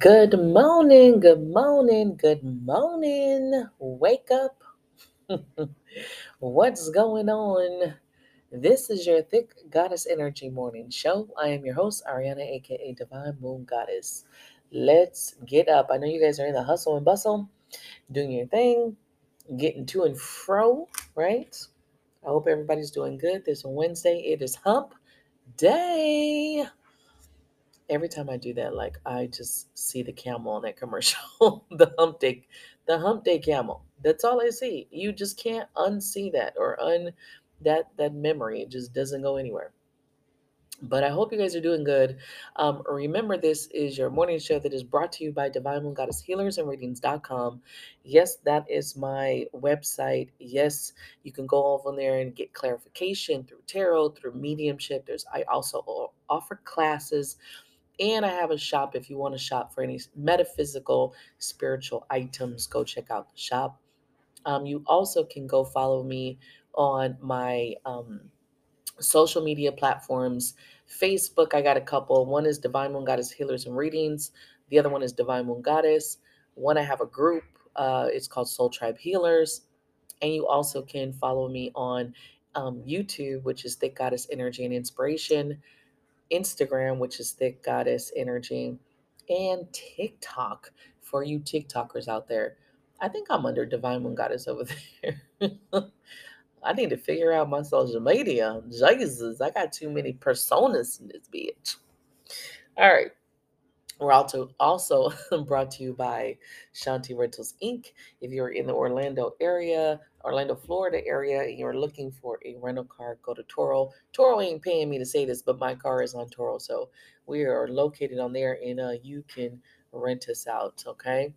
Good morning, good morning, good morning. Wake up. What's going on? This is your Thick Goddess Energy Morning Show. I am your host, Ariana, aka Divine Moon Goddess. Let's get up. I know you guys are in the hustle and bustle, doing your thing, getting to and fro, right? I hope everybody's doing good. This Wednesday, it is hump day every time I do that, like I just see the camel on that commercial, the hump day, the hump day camel. That's all I see. You just can't unsee that or un that that memory. It just doesn't go anywhere. But I hope you guys are doing good. Um, remember, this is your morning show that is brought to you by Divine Moon Goddess Healers and Readings.com. Yes, that is my website. Yes, you can go over there and get clarification through tarot, through mediumship. There's I also offer classes and I have a shop if you want to shop for any metaphysical, spiritual items. Go check out the shop. Um, you also can go follow me on my um, social media platforms. Facebook, I got a couple. One is Divine Moon Goddess Healers and Readings. The other one is Divine Moon Goddess. One, I have a group. Uh, it's called Soul Tribe Healers. And you also can follow me on um, YouTube, which is Thick Goddess Energy and Inspiration. Instagram, which is Thick Goddess Energy, and TikTok for you TikTokers out there. I think I'm under Divine Moon Goddess over there. I need to figure out my social media. Jesus, I got too many personas in this bitch. All right. We're also also brought to you by Shanti Rentals Inc. If you're in the Orlando area, Orlando, Florida area, and you're looking for a rental car, go to Turo. Turo ain't paying me to say this, but my car is on Turo. so we are located on there, and uh, you can rent us out. Okay.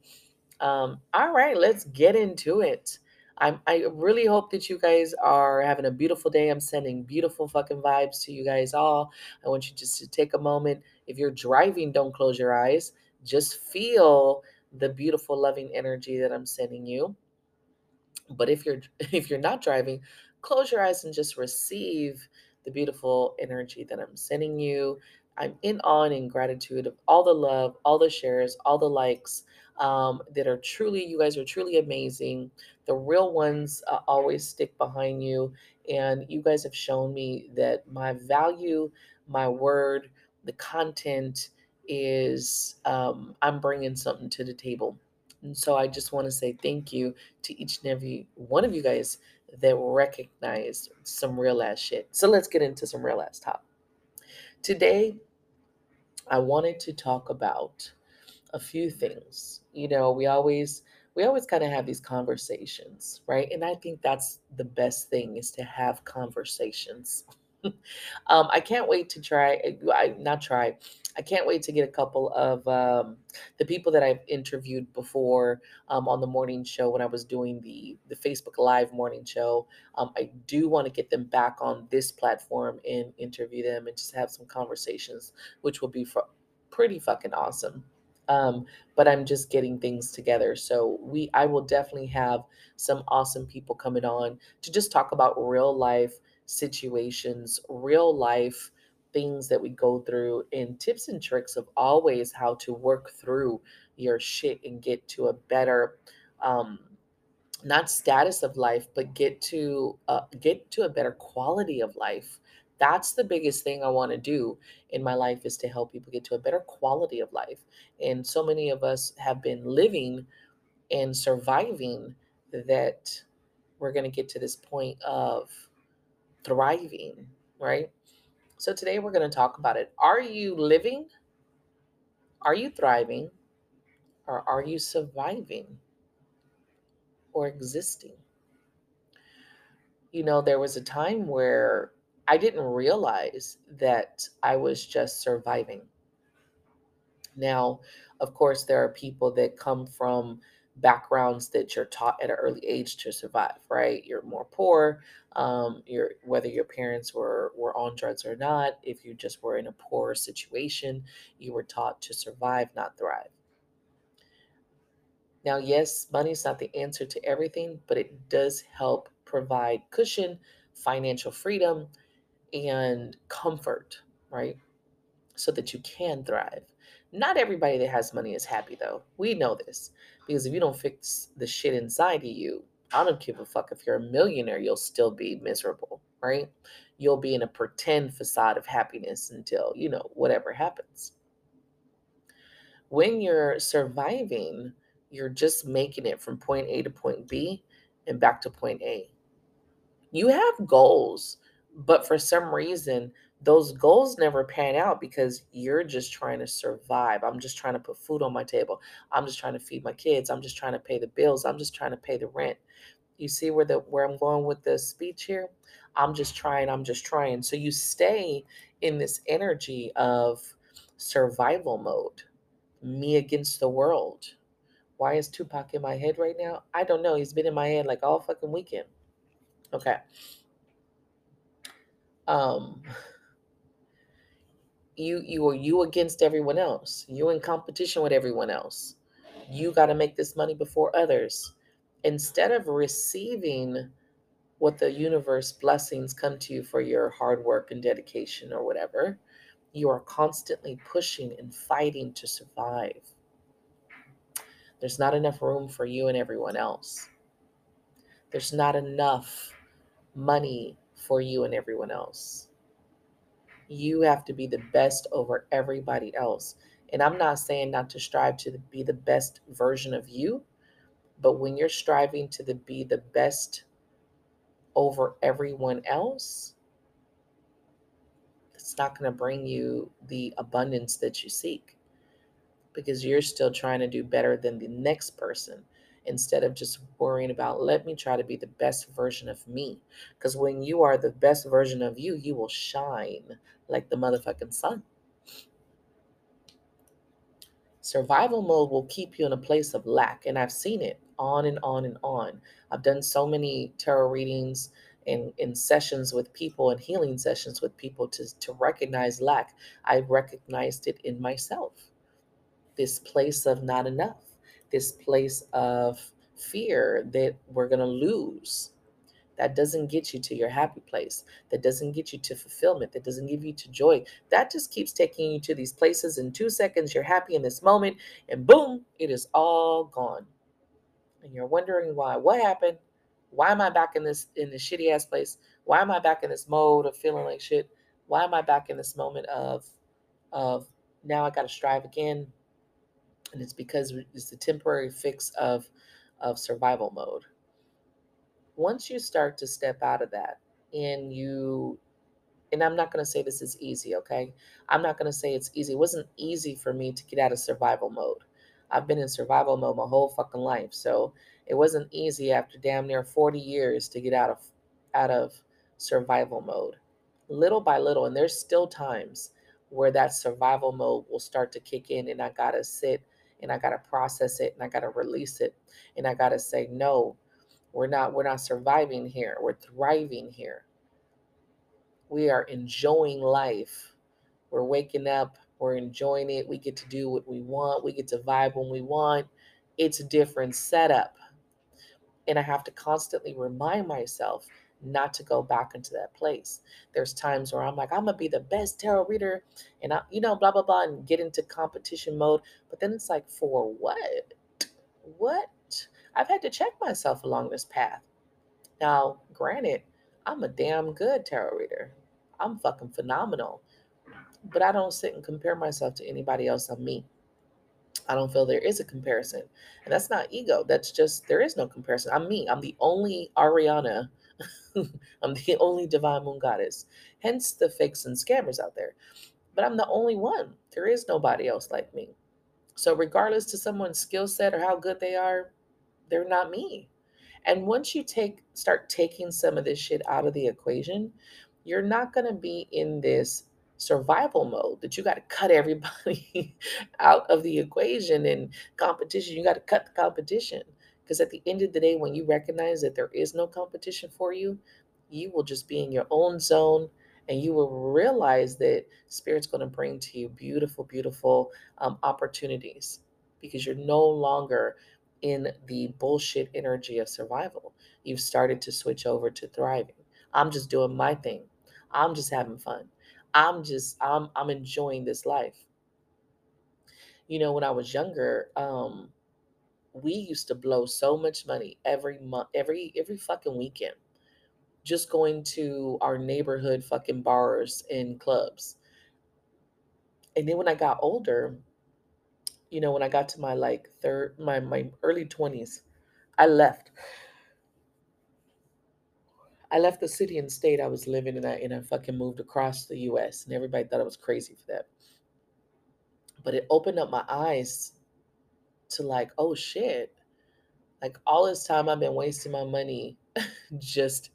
Um, all right, let's get into it. I'm, I really hope that you guys are having a beautiful day. I'm sending beautiful fucking vibes to you guys all. I want you just to take a moment. If you're driving, don't close your eyes. Just feel the beautiful, loving energy that I'm sending you. But if you're if you're not driving, close your eyes and just receive the beautiful energy that I'm sending you. I'm in awe and in gratitude of all the love, all the shares, all the likes um, that are truly, you guys are truly amazing. The real ones uh, always stick behind you. And you guys have shown me that my value, my word, the content is, um, I'm bringing something to the table. And so I just want to say thank you to each and every one of you guys that recognized some real ass shit. So let's get into some real ass talk. Today, I wanted to talk about a few things. You know, we always we always kind of have these conversations, right? And I think that's the best thing is to have conversations. um, I can't wait to try. I not try. I can't wait to get a couple of um, the people that I've interviewed before um, on the morning show when I was doing the the Facebook Live morning show. Um, I do want to get them back on this platform and interview them and just have some conversations, which will be for pretty fucking awesome. Um, but I'm just getting things together. So we, I will definitely have some awesome people coming on to just talk about real life situations, real life things that we go through, and tips and tricks of always how to work through your shit and get to a better, um, not status of life, but get to uh, get to a better quality of life. That's the biggest thing I want to do in my life is to help people get to a better quality of life. And so many of us have been living and surviving that we're going to get to this point of thriving, right? So today we're going to talk about it. Are you living? Are you thriving? Or are you surviving or existing? You know, there was a time where I didn't realize that I was just surviving. Now, of course, there are people that come from backgrounds that you're taught at an early age to survive, right? You're more poor, um, you're whether your parents were were on drugs or not, if you just were in a poor situation, you were taught to survive, not thrive. Now, yes, money's not the answer to everything, but it does help provide cushion, financial freedom, and comfort, right? So that you can thrive. Not everybody that has money is happy though. We know this because if you don't fix the shit inside of you, I don't give a fuck if you're a millionaire, you'll still be miserable, right? You'll be in a pretend facade of happiness until, you know, whatever happens. When you're surviving, you're just making it from point A to point B and back to point A. You have goals, but for some reason, those goals never pan out because you're just trying to survive. I'm just trying to put food on my table. I'm just trying to feed my kids. I'm just trying to pay the bills. I'm just trying to pay the rent. You see where the where I'm going with the speech here? I'm just trying, I'm just trying. So you stay in this energy of survival mode. Me against the world. Why is Tupac in my head right now? I don't know. He's been in my head like all fucking weekend. Okay. Um you you are you against everyone else. You in competition with everyone else. You got to make this money before others. Instead of receiving what the universe blessings come to you for your hard work and dedication or whatever you are constantly pushing and fighting to survive. There's not enough room for you and everyone else. There's not enough money for you and everyone else you have to be the best over everybody else. And I'm not saying not to strive to be the best version of you, but when you're striving to the, be the best over everyone else, it's not going to bring you the abundance that you seek because you're still trying to do better than the next person instead of just worrying about let me try to be the best version of me. Because when you are the best version of you you will shine like the motherfucking sun. Survival mode will keep you in a place of lack and i've seen it on and on and on. I've done so many tarot readings in, in sessions with people and healing sessions with people to, to recognize lack. I recognized it in myself. This place of not enough this place of fear that we're going to lose. That doesn't get you to your happy place. That doesn't get you to fulfillment. That doesn't give you to joy. That just keeps taking you to these places. In two seconds, you're happy in this moment, and boom, it is all gone. And you're wondering why. What happened? Why am I back in this in this shitty ass place? Why am I back in this mode of feeling like shit? Why am I back in this moment of of now I got to strive again? And it's because it's the temporary fix of of survival mode. Once you start to step out of that and you and i'm not going to say this is easy okay? I'm not going to say it's easy. It wasn't easy for me to get out of survival mode. I've been in survival mode my whole fucking life so it wasn't easy after damn near 40 years to get out of out of survival mode. Little by little and there's still times where that survival mode will start to kick in and i gotta sit and I got to process it and I got to release it and I got to say no. We're not we're not surviving here. We're thriving here. We are enjoying life. We're waking up, we're enjoying it. We get to do what we want. We get to vibe when we want. It's a different setup. And I have to constantly remind myself not to go back into that place. There's times where I'm like, I'm gonna be the best tarot reader, and I, you know, blah blah blah, and get into competition mode. But then it's like, for what? What? I've had to check myself along this path. Now, granted, I'm a damn good tarot reader. I'm fucking phenomenal. But I don't sit and compare myself to anybody else. I'm me. I don't feel there is a comparison. And that's not ego. That's just, there is no comparison. I'm me. I'm the only Ariana I'm the only divine moon goddess. Hence the fakes and scammers out there. But I'm the only one. There is nobody else like me. So regardless to someone's skill set or how good they are, they're not me. And once you take start taking some of this shit out of the equation, you're not going to be in this survival mode that you got to cut everybody out of the equation and competition. You got to cut the competition. Because at the end of the day, when you recognize that there is no competition for you, you will just be in your own zone and you will realize that Spirit's going to bring to you beautiful, beautiful um, opportunities because you're no longer in the bullshit energy of survival. You've started to switch over to thriving. I'm just doing my thing. I'm just having fun. I'm just I'm I'm enjoying this life. You know, when I was younger, um, we used to blow so much money every month, every every fucking weekend, just going to our neighborhood fucking bars and clubs. And then when I got older, you know, when I got to my like third, my my early twenties, I left. I left the city and state I was living in, and I fucking moved across the U.S. And everybody thought I was crazy for that, but it opened up my eyes to like, oh shit, like all this time I've been wasting my money just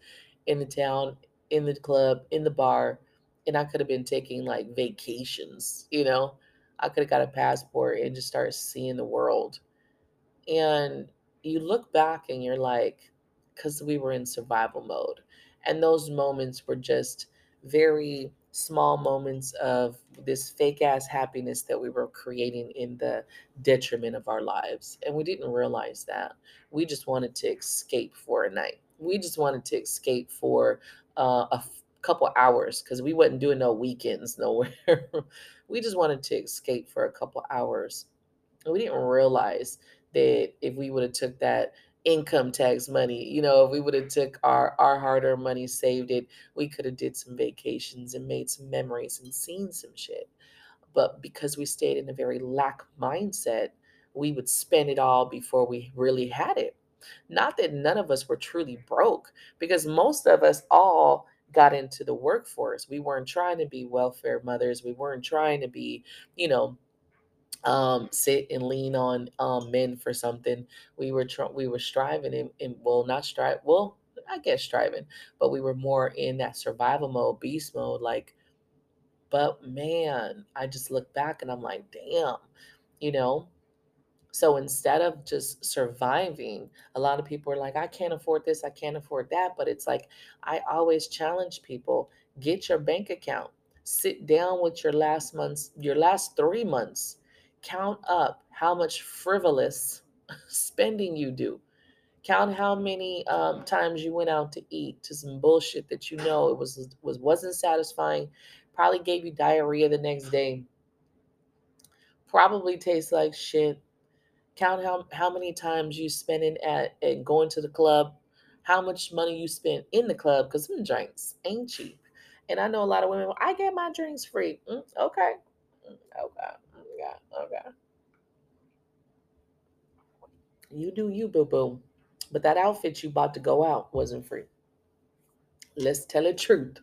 in the town, in the club, in the bar, and I could have been taking like vacations, you know? I could have got a passport and just started seeing the world. And you look back and you're like, because we were in survival mode. And those moments were just very small moments of this fake ass happiness that we were creating in the detriment of our lives. And we didn't realize that. We just wanted to escape for a night. We just wanted to escape for uh, a f- couple hours because we wasn't doing no weekends nowhere. we just wanted to escape for a couple hours. And we didn't realize that if we would have took that income tax money. You know, if we would have took our our hard-earned money, saved it, we could have did some vacations and made some memories and seen some shit. But because we stayed in a very lack mindset, we would spend it all before we really had it. Not that none of us were truly broke, because most of us all got into the workforce. We weren't trying to be welfare mothers. We weren't trying to be, you know, um, sit and lean on um, men for something. We were tr- we were striving and, and well, not strive. Well, I guess striving, but we were more in that survival mode, beast mode. Like, but man, I just look back and I'm like, damn, you know. So instead of just surviving, a lot of people are like, I can't afford this, I can't afford that. But it's like, I always challenge people get your bank account, sit down with your last month's, your last three months, count up how much frivolous spending you do. Count how many um, times you went out to eat to some bullshit that you know it was was wasn't satisfying, probably gave you diarrhea the next day, probably tastes like shit, count how how many times you spending at, at going to the club, how much money you spent in the club because some drinks ain't cheap. And I know a lot of women. I get my drinks free. Mm, okay, mm, okay, okay, okay. You do you, boo boo. But that outfit you bought to go out wasn't free. Let's tell the truth.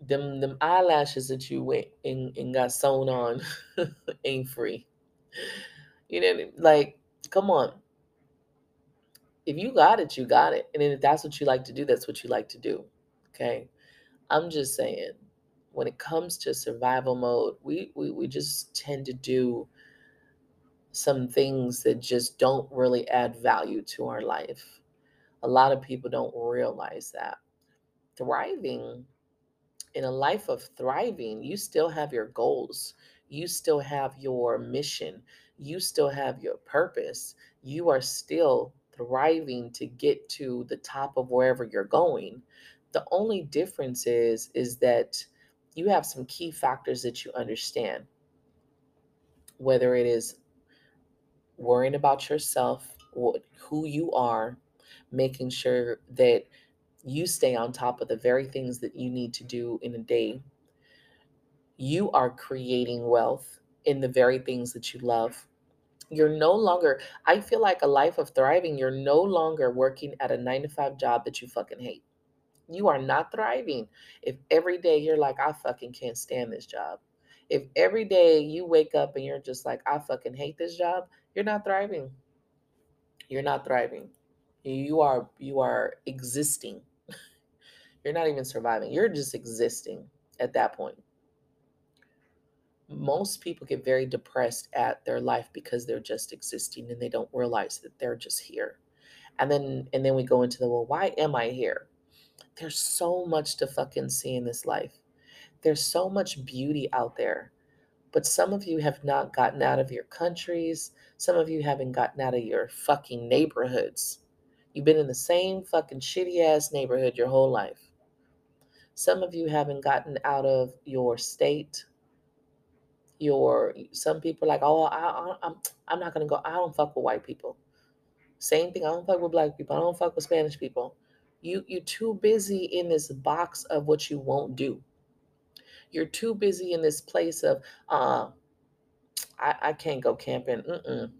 Them them eyelashes that you went and, and got sewn on ain't free. You know, like, come on. If you got it, you got it. And then if that's what you like to do, that's what you like to do. Okay. I'm just saying, when it comes to survival mode, we, we, we just tend to do some things that just don't really add value to our life. A lot of people don't realize that. Thriving in a life of thriving, you still have your goals, you still have your mission, you still have your purpose. You are still thriving to get to the top of wherever you're going. The only difference is is that you have some key factors that you understand. Whether it is worrying about yourself, what, who you are, making sure that you stay on top of the very things that you need to do in a day. You are creating wealth in the very things that you love. You're no longer, I feel like a life of thriving, you're no longer working at a nine to five job that you fucking hate. You are not thriving if every day you're like, I fucking can't stand this job. If every day you wake up and you're just like, I fucking hate this job, you're not thriving. You're not thriving. You are you are existing. You're not even surviving. You're just existing at that point. Most people get very depressed at their life because they're just existing and they don't realize that they're just here. And then and then we go into the well, why am I here? There's so much to fucking see in this life. There's so much beauty out there. But some of you have not gotten out of your countries. Some of you haven't gotten out of your fucking neighborhoods. You've been in the same fucking shitty ass neighborhood your whole life. Some of you haven't gotten out of your state. your some people like, oh, I, I, I'm I'm not gonna go. I don't fuck with white people. Same thing. I don't fuck with black people. I don't fuck with Spanish people. You you too busy in this box of what you won't do. You're too busy in this place of uh I, I can't go camping. Mm-mm.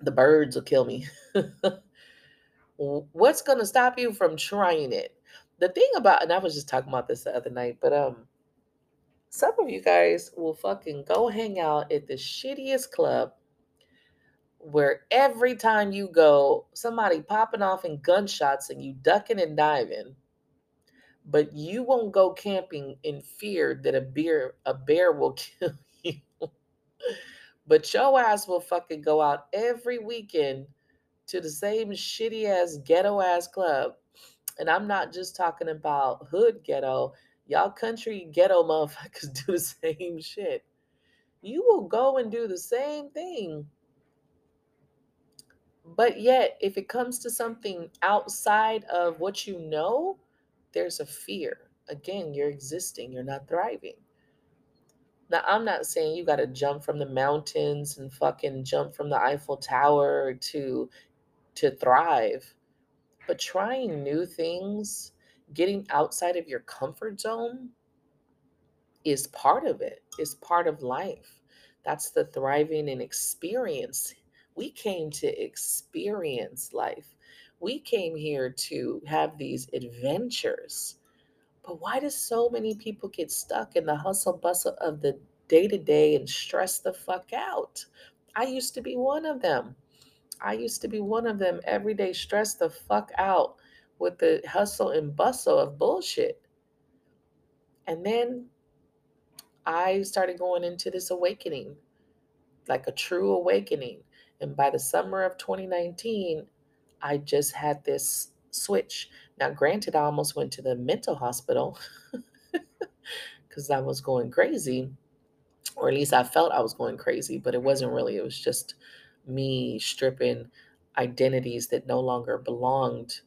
The birds will kill me. What's gonna stop you from trying it? The thing about and I was just talking about this the other night, but um some of you guys will fucking go hang out at the shittiest club where every time you go, somebody popping off in gunshots and you ducking and diving, but you won't go camping in fear that a bear a bear will kill you. but your ass will fucking go out every weekend to the same shitty ass ghetto ass club. And I'm not just talking about hood ghetto. Y'all country ghetto motherfuckers do the same shit. You will go and do the same thing but yet, if it comes to something outside of what you know, there's a fear. Again, you're existing, you're not thriving. Now, I'm not saying you got to jump from the mountains and fucking jump from the Eiffel Tower to to thrive. But trying new things, getting outside of your comfort zone is part of it. Is part of life. That's the thriving and experience we came to experience life. We came here to have these adventures. But why do so many people get stuck in the hustle bustle of the day to day and stress the fuck out? I used to be one of them. I used to be one of them every day, stressed the fuck out with the hustle and bustle of bullshit. And then I started going into this awakening, like a true awakening. And by the summer of 2019, I just had this switch. Now, granted, I almost went to the mental hospital because I was going crazy, or at least I felt I was going crazy, but it wasn't really. It was just me stripping identities that no longer belonged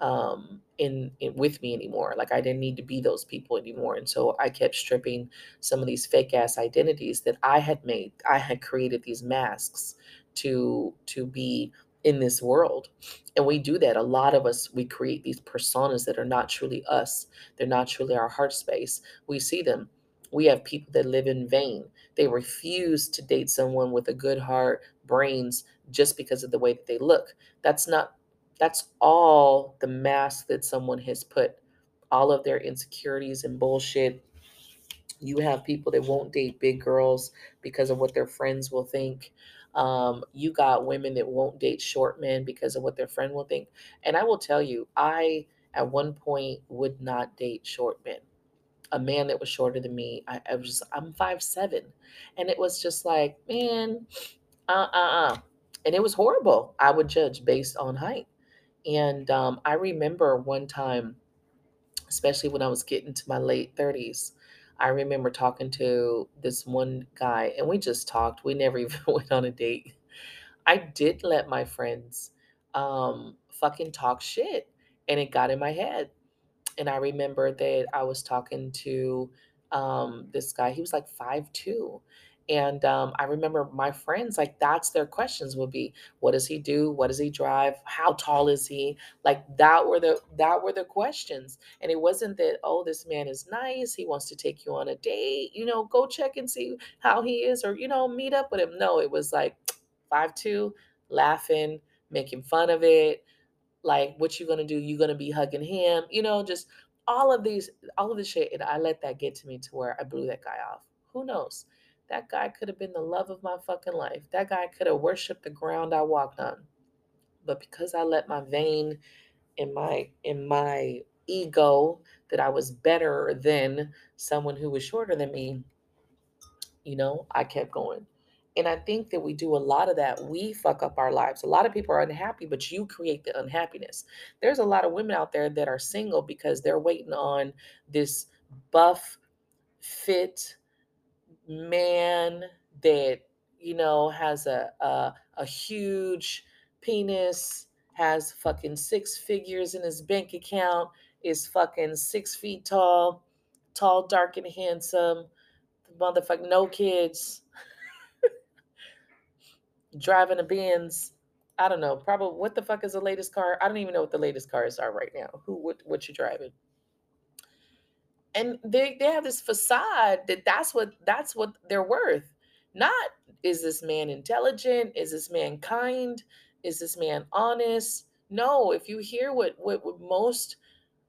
um, in, in with me anymore. Like I didn't need to be those people anymore, and so I kept stripping some of these fake ass identities that I had made. I had created these masks to to be in this world. And we do that. A lot of us we create these personas that are not truly us. They're not truly our heart space. We see them. We have people that live in vain. They refuse to date someone with a good heart brains just because of the way that they look. That's not that's all the mask that someone has put. All of their insecurities and bullshit. You have people that won't date big girls because of what their friends will think um, you got women that won't date short men because of what their friend will think. And I will tell you, I at one point would not date short men. A man that was shorter than me, I, I was I'm five seven, and it was just like, man, uh uh uh, and it was horrible. I would judge based on height, and um, I remember one time, especially when I was getting to my late thirties, I remember talking to this one guy and we just talked. We never even went on a date. I did let my friends um fucking talk shit and it got in my head. And I remember that I was talking to um this guy. He was like five two. And um, I remember my friends, like, that's their questions would be, what does he do? What does he drive? How tall is he? Like that were the that were the questions. And it wasn't that, oh, this man is nice, he wants to take you on a date, you know, go check and see how he is, or you know, meet up with him. No, it was like five two, laughing, making fun of it. Like, what you gonna do? You gonna be hugging him, you know, just all of these, all of this shit. And I let that get to me to where I blew that guy off. Who knows? That guy could have been the love of my fucking life. That guy could have worshiped the ground I walked on. But because I let my vain in my in my ego that I was better than someone who was shorter than me, you know, I kept going. And I think that we do a lot of that. We fuck up our lives. A lot of people are unhappy, but you create the unhappiness. There's a lot of women out there that are single because they're waiting on this buff, fit, man that you know has a a, a huge penis has fucking six figures in his bank account is fucking six feet tall tall dark and handsome motherfucker, no kids, driving a Benz. I don't know. Probably what the fuck is the latest car? I don't even know what the latest cars are right now. Who what what you driving? And they they have this facade that that's what that's what they're worth. Not is this man intelligent? Is this man kind? Is this man honest? No, if you hear what what, what most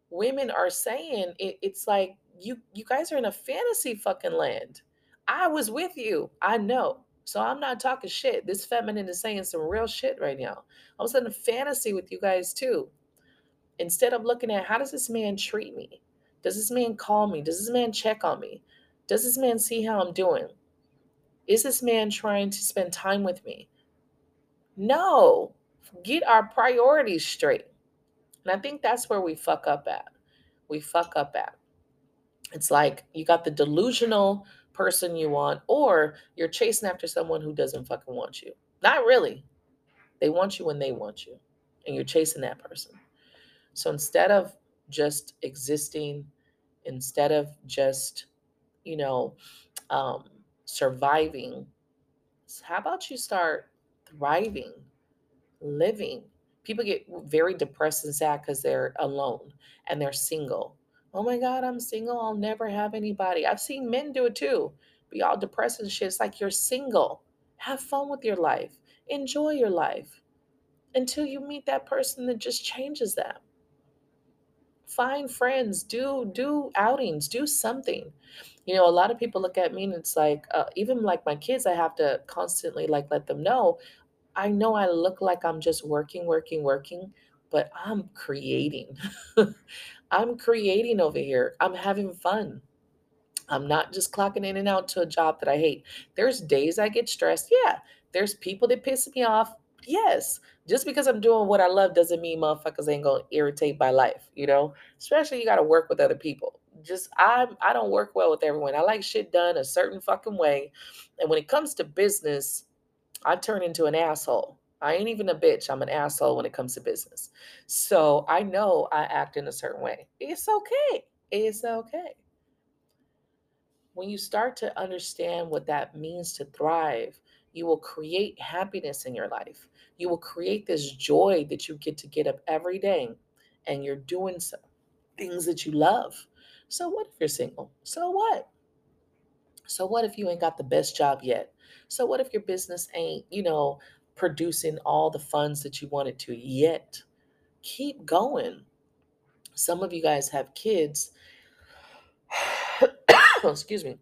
women are saying, it, it's like you you guys are in a fantasy fucking land. I was with you. I know. So I'm not talking shit. This feminine is saying some real shit right now. I was in a fantasy with you guys too. Instead of looking at how does this man treat me? Does this man call me? Does this man check on me? Does this man see how I'm doing? Is this man trying to spend time with me? No. Get our priorities straight. And I think that's where we fuck up at. We fuck up at. It's like you got the delusional person you want, or you're chasing after someone who doesn't fucking want you. Not really. They want you when they want you, and you're chasing that person. So instead of just existing, instead of just, you know, um, surviving, how about you start thriving, living? People get very depressed and sad because they're alone and they're single oh my God, I'm single. I'll never have anybody. I've seen men do it too. Be all depressed and shit. It's like you're single. Have fun with your life. Enjoy your life until you meet that person that just changes that. Find friends, do do outings, do something. You know, a lot of people look at me and it's like, uh, even like my kids, I have to constantly like let them know. I know I look like I'm just working, working, working, but I'm creating. I'm creating over here. I'm having fun. I'm not just clocking in and out to a job that I hate. There's days I get stressed. Yeah. There's people that piss me off. Yes. Just because I'm doing what I love doesn't mean motherfuckers ain't gonna irritate my life, you know? Especially you gotta work with other people. Just I I don't work well with everyone. I like shit done a certain fucking way. And when it comes to business, I turn into an asshole. I ain't even a bitch. I'm an asshole when it comes to business. So I know I act in a certain way. It's okay. It's okay. When you start to understand what that means to thrive, you will create happiness in your life. You will create this joy that you get to get up every day and you're doing some things that you love. So what if you're single? So what? So what if you ain't got the best job yet? So what if your business ain't, you know, producing all the funds that you wanted to yet. Keep going. Some of you guys have kids, excuse me,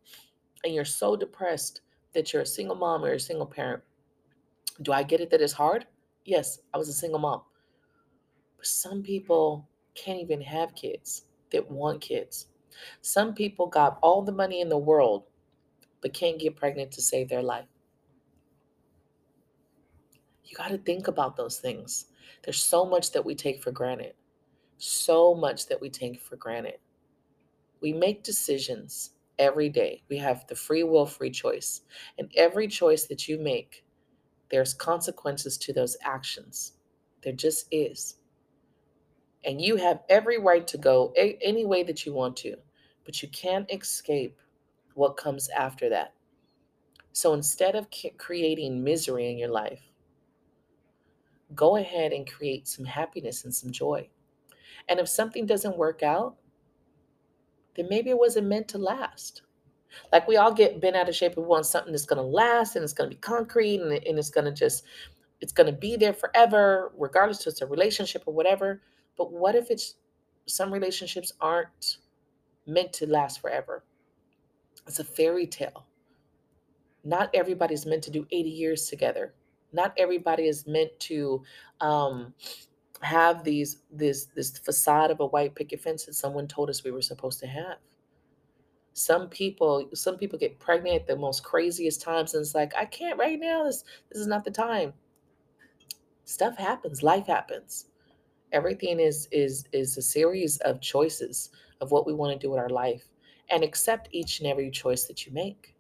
and you're so depressed that you're a single mom or a single parent. Do I get it that it's hard? Yes, I was a single mom. But some people can't even have kids that want kids. Some people got all the money in the world but can't get pregnant to save their life. You got to think about those things. There's so much that we take for granted. So much that we take for granted. We make decisions every day. We have the free will, free choice. And every choice that you make, there's consequences to those actions. There just is. And you have every right to go a- any way that you want to, but you can't escape what comes after that. So instead of creating misery in your life, go ahead and create some happiness and some joy. And if something doesn't work out, then maybe it wasn't meant to last. Like we all get bent out of shape. We want something that's going to last and it's going to be concrete and, and it's going to just, it's going to be there forever, regardless to it's a relationship or whatever. But what if it's some relationships aren't meant to last forever? It's a fairy tale. Not everybody's meant to do 80 years together not everybody is meant to um, have these this this facade of a white picket fence that someone told us we were supposed to have some people some people get pregnant at the most craziest times and it's like i can't right now this this is not the time stuff happens life happens everything is is is a series of choices of what we want to do with our life and accept each and every choice that you make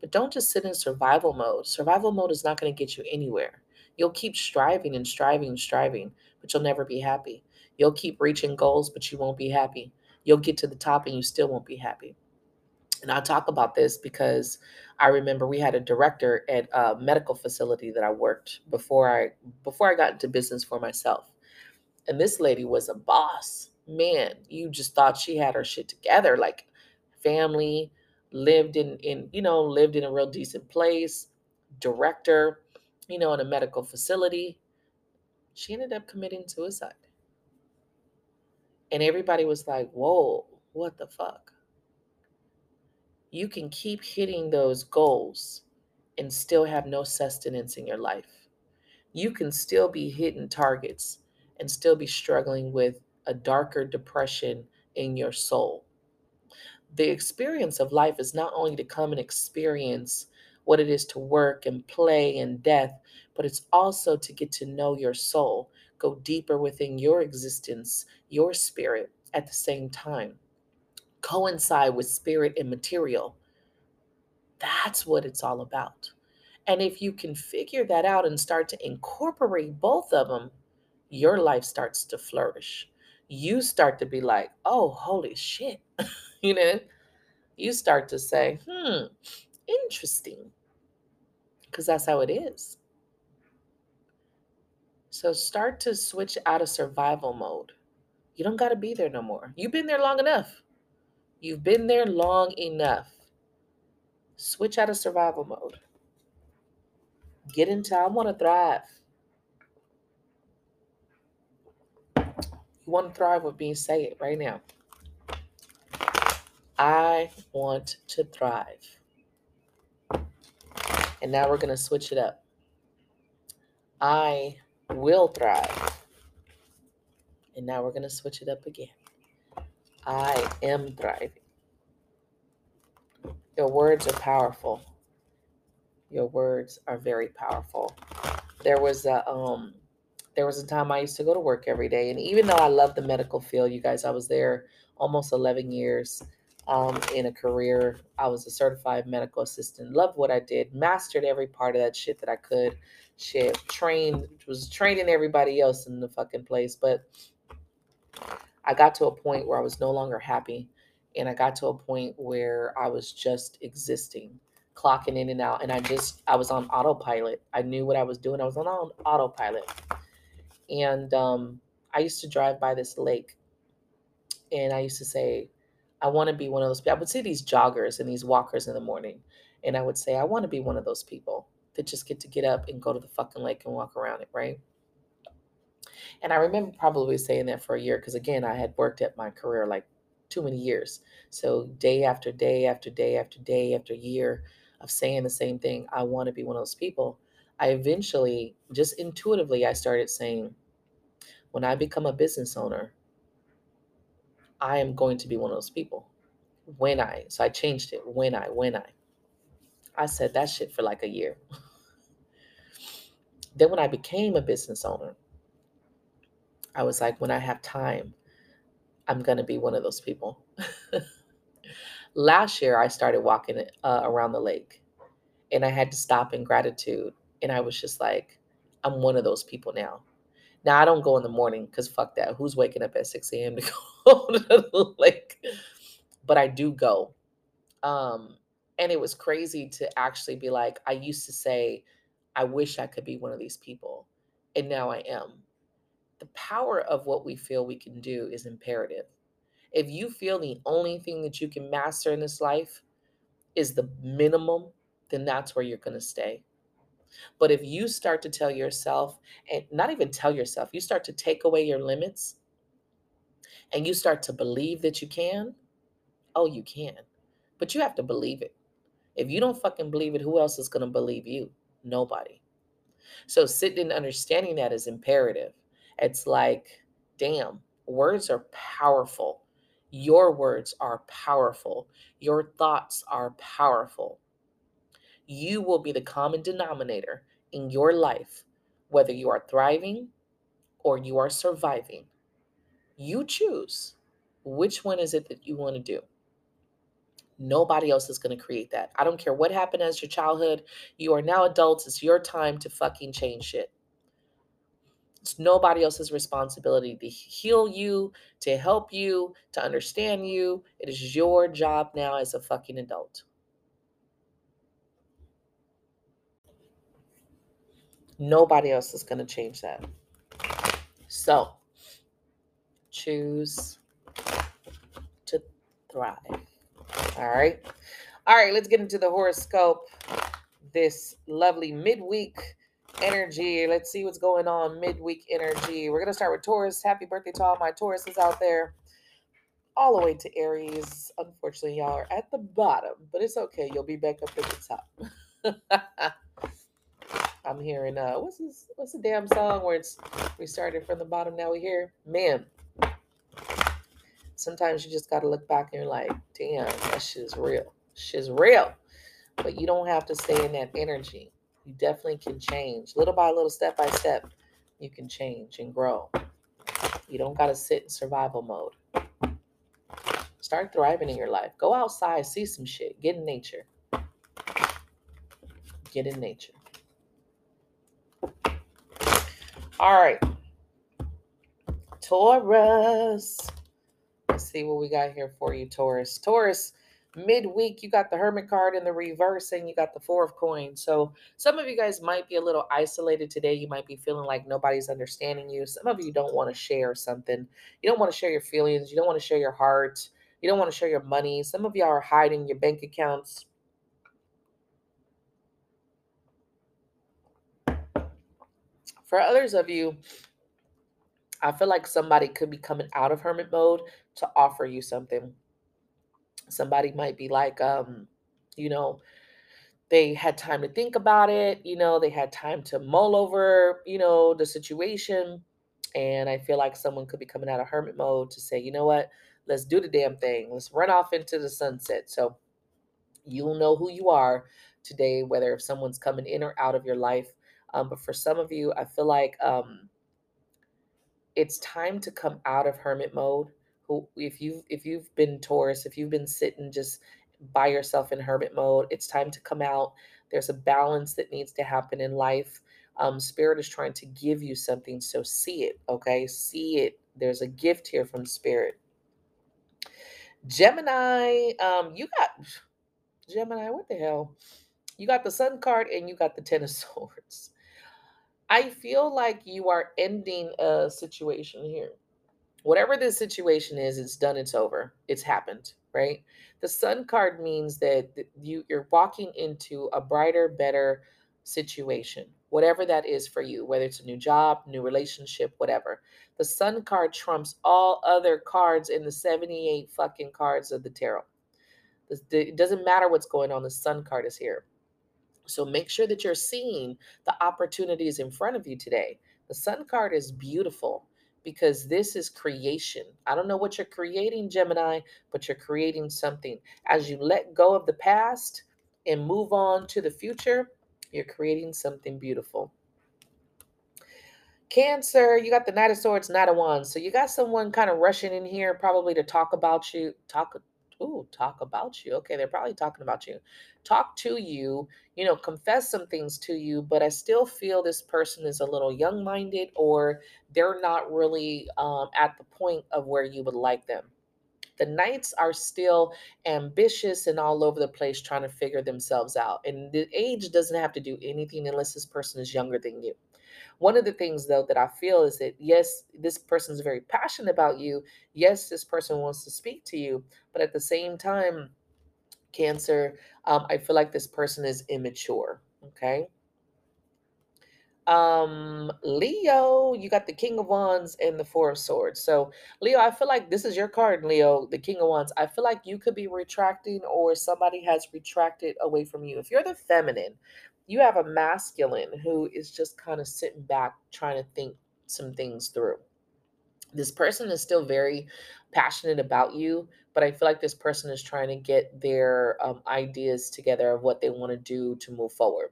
but don't just sit in survival mode. Survival mode is not going to get you anywhere. You'll keep striving and striving and striving, but you'll never be happy. You'll keep reaching goals, but you won't be happy. You'll get to the top and you still won't be happy. And I talk about this because I remember we had a director at a medical facility that I worked before I before I got into business for myself. And this lady was a boss. Man, you just thought she had her shit together like family, lived in in you know, lived in a real decent place, director, you know, in a medical facility. She ended up committing suicide. And everybody was like, "Whoa, what the fuck?" you can keep hitting those goals and still have no sustenance in your life. You can still be hitting targets and still be struggling with a darker depression in your soul. The experience of life is not only to come and experience what it is to work and play and death, but it's also to get to know your soul, go deeper within your existence, your spirit at the same time coincide with spirit and material. That's what it's all about. And if you can figure that out and start to incorporate both of them, your life starts to flourish. You start to be like, oh, holy shit. you know, you start to say, hmm, interesting. Because that's how it is. So start to switch out of survival mode. You don't got to be there no more. You've been there long enough. You've been there long enough. Switch out of survival mode. Get into I want to thrive. You want to thrive with me, say it right now. I want to thrive. And now we're going to switch it up. I will thrive. And now we're going to switch it up again. I am thriving. Your words are powerful. Your words are very powerful. There was a um there was a time I used to go to work every day and even though I love the medical field, you guys, I was there almost 11 years um, in a career. I was a certified medical assistant. Loved what I did. Mastered every part of that shit that I could. Shit, trained was training everybody else in the fucking place, but I got to a point where I was no longer happy. And I got to a point where I was just existing, clocking in and out. And I just, I was on autopilot. I knew what I was doing. I was on autopilot. And um, I used to drive by this lake. And I used to say, I want to be one of those people. I would see these joggers and these walkers in the morning. And I would say, I want to be one of those people that just get to get up and go to the fucking lake and walk around it, right? And I remember probably saying that for a year because, again, I had worked at my career like too many years. So, day after day after day after day after year of saying the same thing, I want to be one of those people. I eventually, just intuitively, I started saying, when I become a business owner, I am going to be one of those people. When I, so I changed it. When I, when I. I said that shit for like a year. then when I became a business owner, I was like, when I have time, I'm going to be one of those people. Last year, I started walking uh, around the lake and I had to stop in gratitude. And I was just like, I'm one of those people now. Now, I don't go in the morning because fuck that. Who's waking up at 6 a.m. to go to the lake? But I do go. Um, and it was crazy to actually be like, I used to say, I wish I could be one of these people. And now I am the power of what we feel we can do is imperative. If you feel the only thing that you can master in this life is the minimum, then that's where you're going to stay. But if you start to tell yourself, and not even tell yourself, you start to take away your limits and you start to believe that you can, oh, you can. But you have to believe it. If you don't fucking believe it, who else is going to believe you? Nobody. So sitting and understanding that is imperative. It's like, damn, words are powerful. Your words are powerful. Your thoughts are powerful. You will be the common denominator in your life, whether you are thriving or you are surviving. You choose which one is it that you want to do. Nobody else is going to create that. I don't care what happened as your childhood. You are now adults. It's your time to fucking change shit. It's nobody else's responsibility to heal you, to help you, to understand you. It is your job now as a fucking adult. Nobody else is going to change that. So, choose to thrive. All right. All right, let's get into the horoscope. This lovely midweek energy. Let's see what's going on midweek energy. We're going to start with Taurus. Happy birthday to all my Tauruses out there. All the way to Aries. Unfortunately, y'all are at the bottom, but it's okay. You'll be back up at the top. I'm hearing uh what's this what's the damn song where it's we started from the bottom, now we here? Man. Sometimes you just gotta look back and you're like, damn, that shit is real. Shit's real. But you don't have to stay in that energy. You definitely can change. Little by little, step by step, you can change and grow. You don't gotta sit in survival mode. Start thriving in your life. Go outside, see some shit. Get in nature. Get in nature. All right. Taurus. Let's see what we got here for you, Taurus. Taurus, midweek, you got the Hermit card in the reverse and you got the Four of Coins. So some of you guys might be a little isolated today. You might be feeling like nobody's understanding you. Some of you don't want to share something. You don't want to share your feelings. You don't want to share your heart. You don't want to share your money. Some of y'all are hiding your bank accounts. For others of you, I feel like somebody could be coming out of hermit mode to offer you something. Somebody might be like, um, you know, they had time to think about it, you know, they had time to mull over, you know, the situation. And I feel like someone could be coming out of hermit mode to say, you know what, let's do the damn thing. Let's run off into the sunset. So you'll know who you are today, whether if someone's coming in or out of your life. Um, but for some of you, I feel like um, it's time to come out of hermit mode. Who, if you've if you've been Taurus, if you've been sitting just by yourself in hermit mode, it's time to come out. There's a balance that needs to happen in life. Um, Spirit is trying to give you something, so see it. Okay, see it. There's a gift here from Spirit. Gemini, um, you got Gemini. What the hell? You got the Sun card and you got the Ten of Swords. I feel like you are ending a situation here. Whatever this situation is, it's done, it's over. It's happened, right? The sun card means that you you're walking into a brighter, better situation. Whatever that is for you, whether it's a new job, new relationship, whatever. The sun card trumps all other cards in the 78 fucking cards of the tarot. It doesn't matter what's going on, the sun card is here. So make sure that you're seeing the opportunities in front of you today. The sun card is beautiful because this is creation. I don't know what you're creating, Gemini, but you're creating something. As you let go of the past and move on to the future, you're creating something beautiful. Cancer, you got the Knight of Swords, Knight of Wands. So you got someone kind of rushing in here, probably to talk about you, talk Ooh, talk about you. Okay, they're probably talking about you. Talk to you, you know, confess some things to you, but I still feel this person is a little young minded or they're not really um, at the point of where you would like them. The knights are still ambitious and all over the place trying to figure themselves out. And the age doesn't have to do anything unless this person is younger than you. One of the things, though, that I feel is that yes, this person is very passionate about you. Yes, this person wants to speak to you, but at the same time, Cancer, um, I feel like this person is immature. Okay. Um, Leo, you got the King of Wands and the Four of Swords. So, Leo, I feel like this is your card, Leo, the King of Wands. I feel like you could be retracting or somebody has retracted away from you. If you're the feminine, you have a masculine who is just kind of sitting back trying to think some things through. This person is still very passionate about you, but I feel like this person is trying to get their um, ideas together of what they want to do to move forward.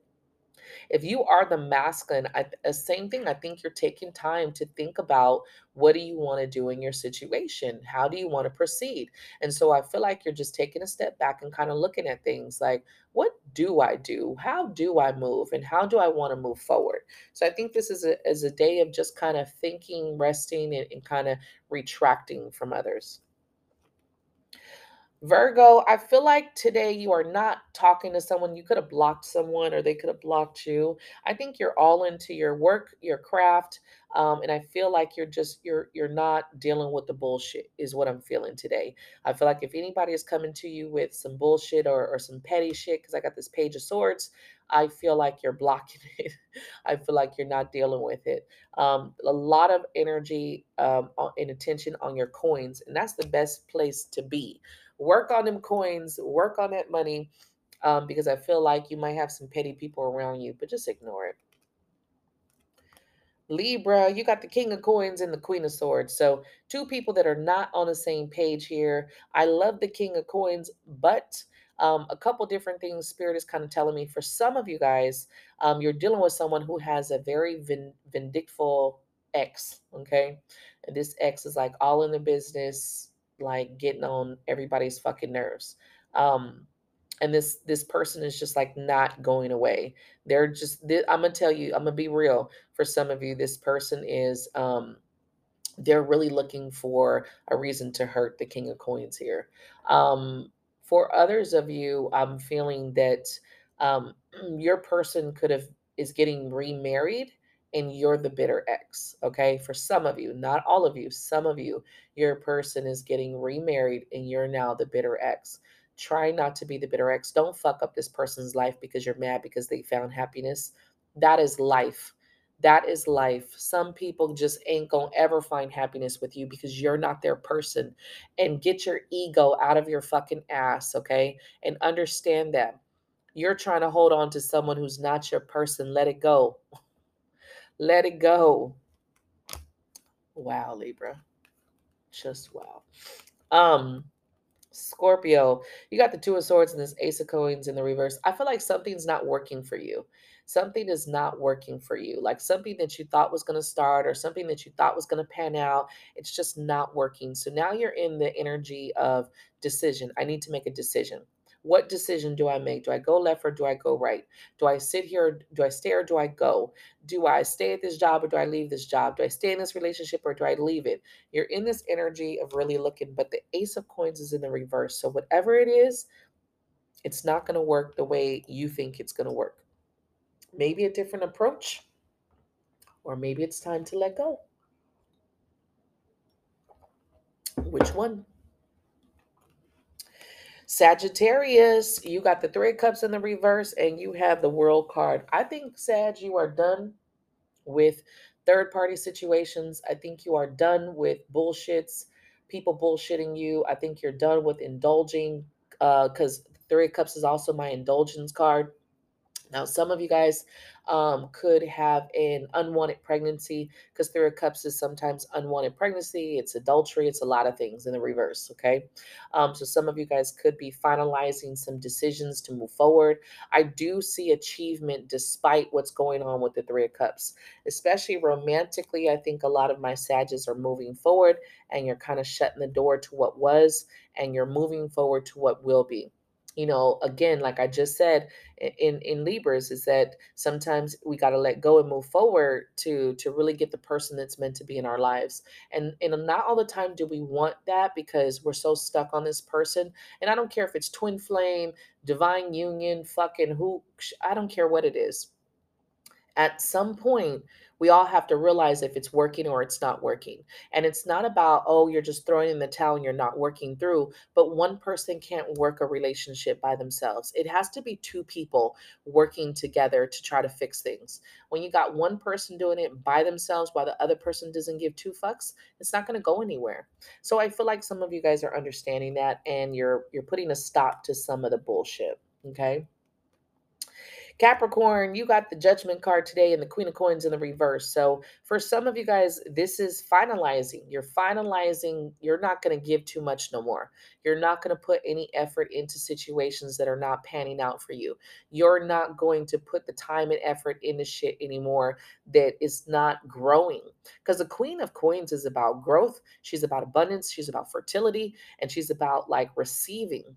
If you are the masculine, I, the uh, same thing. I think you're taking time to think about what do you want to do in your situation? How do you want to proceed? And so I feel like you're just taking a step back and kind of looking at things like, what do I do? How do I move? And how do I want to move forward? So I think this is a, is a day of just kind of thinking, resting, and, and kind of retracting from others. Virgo, I feel like today you are not talking to someone. You could have blocked someone or they could have blocked you. I think you're all into your work, your craft, um, and I feel like you're just you're you're not dealing with the bullshit is what I'm feeling today. I feel like if anybody is coming to you with some bullshit or, or some petty shit, because I got this page of swords, I feel like you're blocking it. I feel like you're not dealing with it. Um, a lot of energy um, and attention on your coins, and that's the best place to be work on them coins, work on that money, um, because I feel like you might have some petty people around you, but just ignore it. Libra, you got the King of Coins and the Queen of Swords. So, two people that are not on the same page here. I love the King of Coins, but um, a couple different things Spirit is kind of telling me. For some of you guys, um, you're dealing with someone who has a very vin- vindictful ex, okay? And this ex is like all in the business, like getting on everybody's fucking nerves. Um, and this this person is just like not going away. They're just I'm gonna tell you, I'm gonna be real. For some of you, this person is um they're really looking for a reason to hurt the king of coins here. Um, for others of you, I'm feeling that um, your person could have is getting remarried and you're the bitter ex. Okay. For some of you, not all of you, some of you, your person is getting remarried and you're now the bitter ex. Try not to be the bitter ex. Don't fuck up this person's life because you're mad because they found happiness. That is life. That is life. Some people just ain't gonna ever find happiness with you because you're not their person. And get your ego out of your fucking ass, okay? And understand that. You're trying to hold on to someone who's not your person. Let it go. Let it go. Wow, Libra. Just wow. Um, Scorpio, you got the two of swords and this ace of coins in the reverse. I feel like something's not working for you. Something is not working for you. Like something that you thought was going to start or something that you thought was going to pan out, it's just not working. So now you're in the energy of decision. I need to make a decision. What decision do I make? Do I go left or do I go right? Do I sit here? Do I stay or do I go? Do I stay at this job or do I leave this job? Do I stay in this relationship or do I leave it? You're in this energy of really looking, but the Ace of Coins is in the reverse. So, whatever it is, it's not going to work the way you think it's going to work. Maybe a different approach, or maybe it's time to let go. Which one? Sagittarius, you got the three cups in the reverse and you have the world card. I think, Sag, you are done with third party situations. I think you are done with bullshits, people bullshitting you. I think you're done with indulging uh because uh, three cups is also my indulgence card. Now, some of you guys um, could have an unwanted pregnancy because Three of Cups is sometimes unwanted pregnancy, it's adultery, it's a lot of things in the reverse. Okay. Um, so some of you guys could be finalizing some decisions to move forward. I do see achievement despite what's going on with the Three of Cups, especially romantically. I think a lot of my Sages are moving forward and you're kind of shutting the door to what was and you're moving forward to what will be you know again like i just said in in libras is that sometimes we got to let go and move forward to to really get the person that's meant to be in our lives. And and not all the time do we want that because we're so stuck on this person. And i don't care if it's twin flame divine union fucking who i don't care what it is at some point we all have to realize if it's working or it's not working. And it's not about, oh, you're just throwing in the towel and you're not working through, but one person can't work a relationship by themselves. It has to be two people working together to try to fix things. When you got one person doing it by themselves while the other person doesn't give two fucks, it's not going to go anywhere. So I feel like some of you guys are understanding that and you're you're putting a stop to some of the bullshit, okay? Capricorn, you got the judgment card today and the Queen of Coins in the reverse. So, for some of you guys, this is finalizing. You're finalizing, you're not going to give too much no more. You're not going to put any effort into situations that are not panning out for you. You're not going to put the time and effort into shit anymore that is not growing. Because the Queen of Coins is about growth, she's about abundance, she's about fertility, and she's about like receiving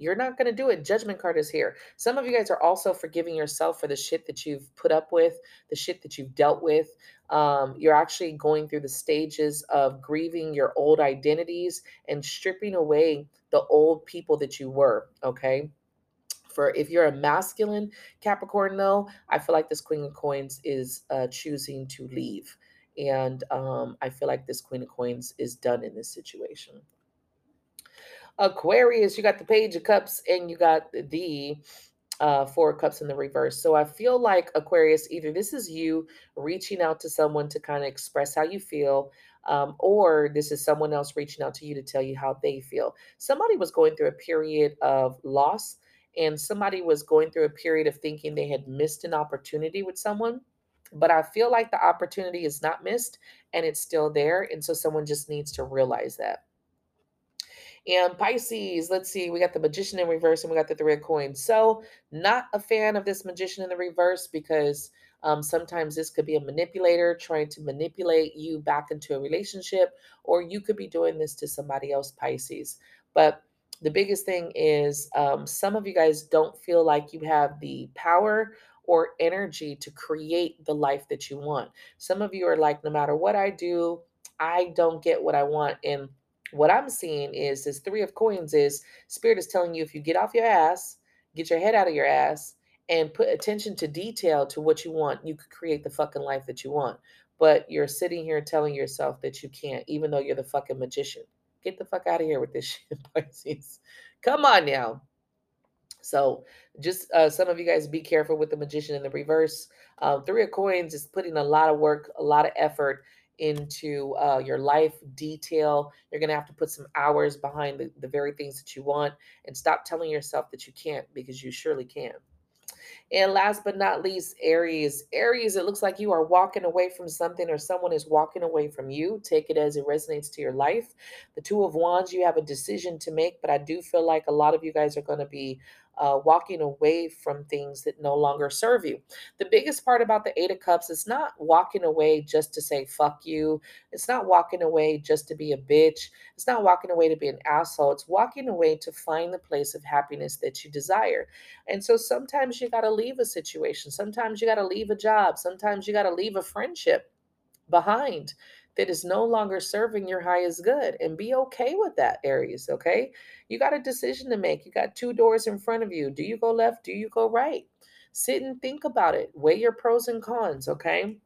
you're not going to do it. Judgment card is here. Some of you guys are also forgiving yourself for the shit that you've put up with, the shit that you've dealt with. Um, you're actually going through the stages of grieving your old identities and stripping away the old people that you were. Okay. For if you're a masculine Capricorn, though, I feel like this Queen of Coins is uh, choosing to leave. And um, I feel like this Queen of Coins is done in this situation. Aquarius, you got the Page of Cups and you got the uh, Four Cups in the reverse. So I feel like Aquarius, either this is you reaching out to someone to kind of express how you feel, um, or this is someone else reaching out to you to tell you how they feel. Somebody was going through a period of loss, and somebody was going through a period of thinking they had missed an opportunity with someone. But I feel like the opportunity is not missed and it's still there. And so someone just needs to realize that. And Pisces, let's see, we got the magician in reverse and we got the three of coins. So, not a fan of this magician in the reverse because um, sometimes this could be a manipulator trying to manipulate you back into a relationship, or you could be doing this to somebody else, Pisces. But the biggest thing is um, some of you guys don't feel like you have the power or energy to create the life that you want. Some of you are like, no matter what I do, I don't get what I want. And what I'm seeing is this three of coins is spirit is telling you if you get off your ass, get your head out of your ass, and put attention to detail to what you want, you could create the fucking life that you want. But you're sitting here telling yourself that you can't, even though you're the fucking magician. Get the fuck out of here with this shit, Pisces. Come on now. So, just uh, some of you guys be careful with the magician in the reverse. Um, three of coins is putting a lot of work, a lot of effort into uh, your life detail. You're going to have to put some hours behind the, the very things that you want and stop telling yourself that you can't because you surely can. And last but not least, Aries. Aries, it looks like you are walking away from something or someone is walking away from you. Take it as it resonates to your life. The Two of Wands, you have a decision to make, but I do feel like a lot of you guys are going to be uh, walking away from things that no longer serve you. The biggest part about the Eight of Cups is not walking away just to say fuck you. It's not walking away just to be a bitch. It's not walking away to be an asshole. It's walking away to find the place of happiness that you desire. And so sometimes you got to leave a situation. Sometimes you got to leave a job. Sometimes you got to leave a friendship behind that is no longer serving your highest good and be okay with that aries okay? You got a decision to make. You got two doors in front of you. Do you go left? Do you go right? Sit and think about it. Weigh your pros and cons okay?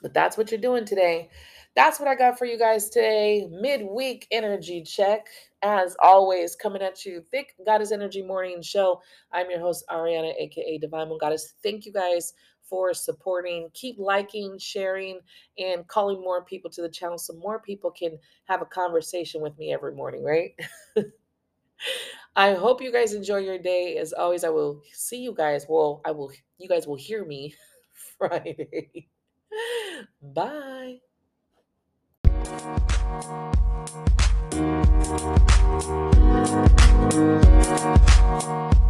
But that's what you're doing today that's what i got for you guys today midweek energy check as always coming at you thick goddess energy morning show i'm your host ariana aka divine moon goddess thank you guys for supporting. Keep liking, sharing, and calling more people to the channel so more people can have a conversation with me every morning, right? I hope you guys enjoy your day. As always, I will see you guys. Well, I will you guys will hear me Friday. Bye. Thank you.